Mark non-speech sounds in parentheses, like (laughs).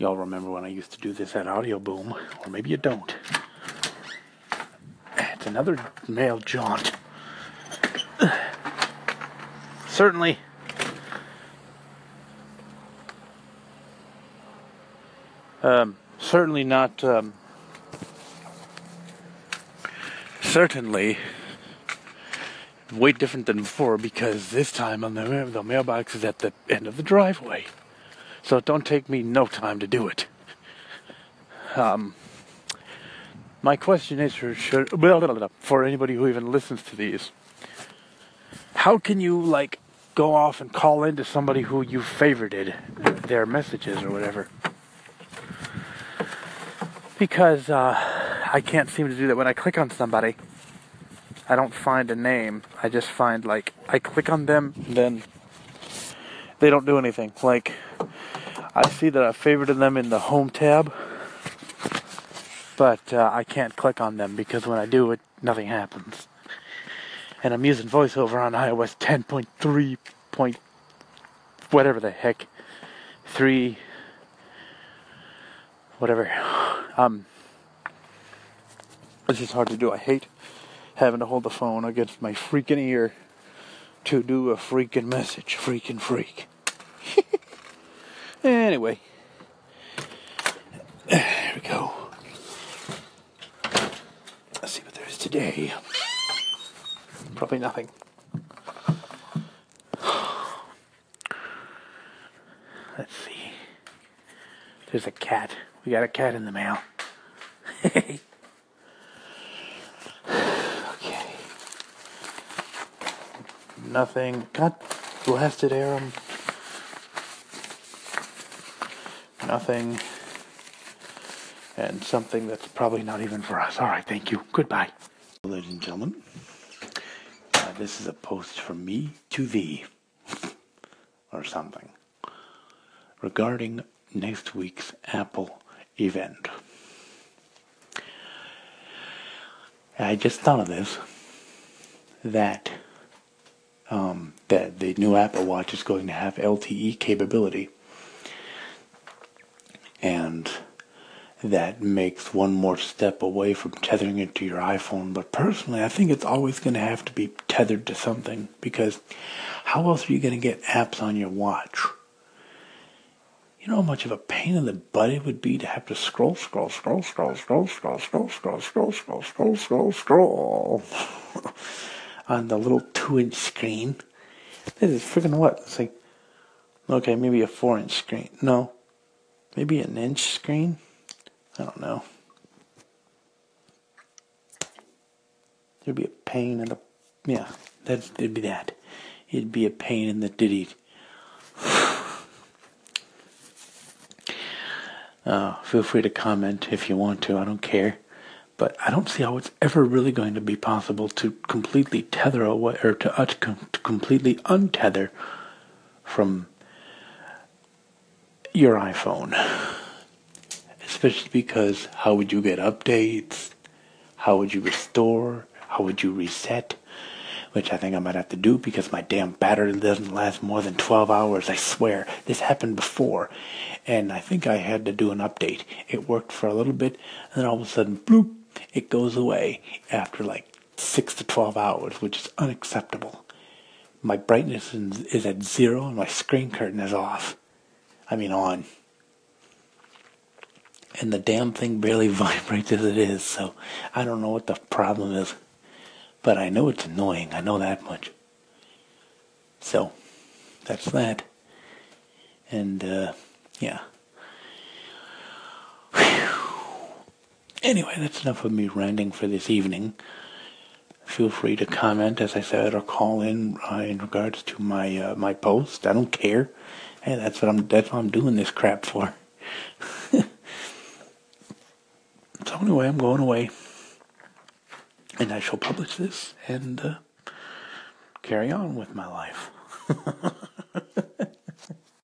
Y'all remember when I used to do this at Audioboom, or maybe you don't. It's another mail jaunt. Certainly. Um, certainly not. Um, certainly way different than before because this time on the, the mailbox is at the end of the driveway. So it don't take me no time to do it. Um, my question is for, for anybody who even listens to these. How can you like go off and call into somebody who you favorited their messages or whatever? Because uh, I can't seem to do that when I click on somebody. I don't find a name. I just find like I click on them, then they don't do anything. Like I see that I favorited them in the home tab, but uh, I can't click on them because when I do it, nothing happens. And I'm using VoiceOver on iOS 10.3 point whatever the heck three whatever. Um, it's just hard to do. I hate having to hold the phone against my freaking ear to do a freaking message. Freaking freak. Anyway. (sighs) There we go. Let's see what there is today. Probably nothing. (sighs) Let's see. There's a cat. We got a cat in the mail. (laughs) Okay. Nothing. God blasted Aram. Nothing. And something that's probably not even for us. All right, thank you. Goodbye. Ladies and gentlemen, uh, this is a post from me to thee, or something, regarding next week's Apple event. I just thought of this that um, that the new Apple Watch is going to have LTE capability. And that makes one more step away from tethering it to your iPhone. But personally, I think it's always going to have to be tethered to something because how else are you going to get apps on your watch? You know how much of a pain in the butt it would be to have to scroll, scroll, scroll, scroll, scroll, scroll, scroll, scroll, scroll, scroll, scroll, scroll, scroll on the little two inch screen. This is freaking what? It's like, okay, maybe a four inch screen. No, maybe an inch screen. I don't know. There'd be a pain in the, yeah, that it'd be that. It'd be a pain in the ditty. (sighs) Uh, feel free to comment if you want to. I don't care. But I don't see how it's ever really going to be possible to completely tether away or to, uh, to completely untether from your iPhone. Especially because how would you get updates? How would you restore? How would you reset? Which I think I might have to do because my damn battery doesn't last more than 12 hours. I swear. This happened before. And I think I had to do an update. It worked for a little bit, and then all of a sudden, bloop, it goes away after like 6 to 12 hours, which is unacceptable. My brightness is at zero and my screen curtain is off. I mean, on. And the damn thing barely (laughs) vibrates as it is, so I don't know what the problem is. But I know it's annoying, I know that much. So, that's that. And, uh, yeah. Anyway, that's enough of me ranting for this evening. Feel free to comment, as I said, or call in uh, in regards to my uh, my post. I don't care. Hey, that's what I'm. That's what I'm doing this crap for. (laughs) so anyway, I'm going away, and I shall publish this and uh, carry on with my life. (laughs)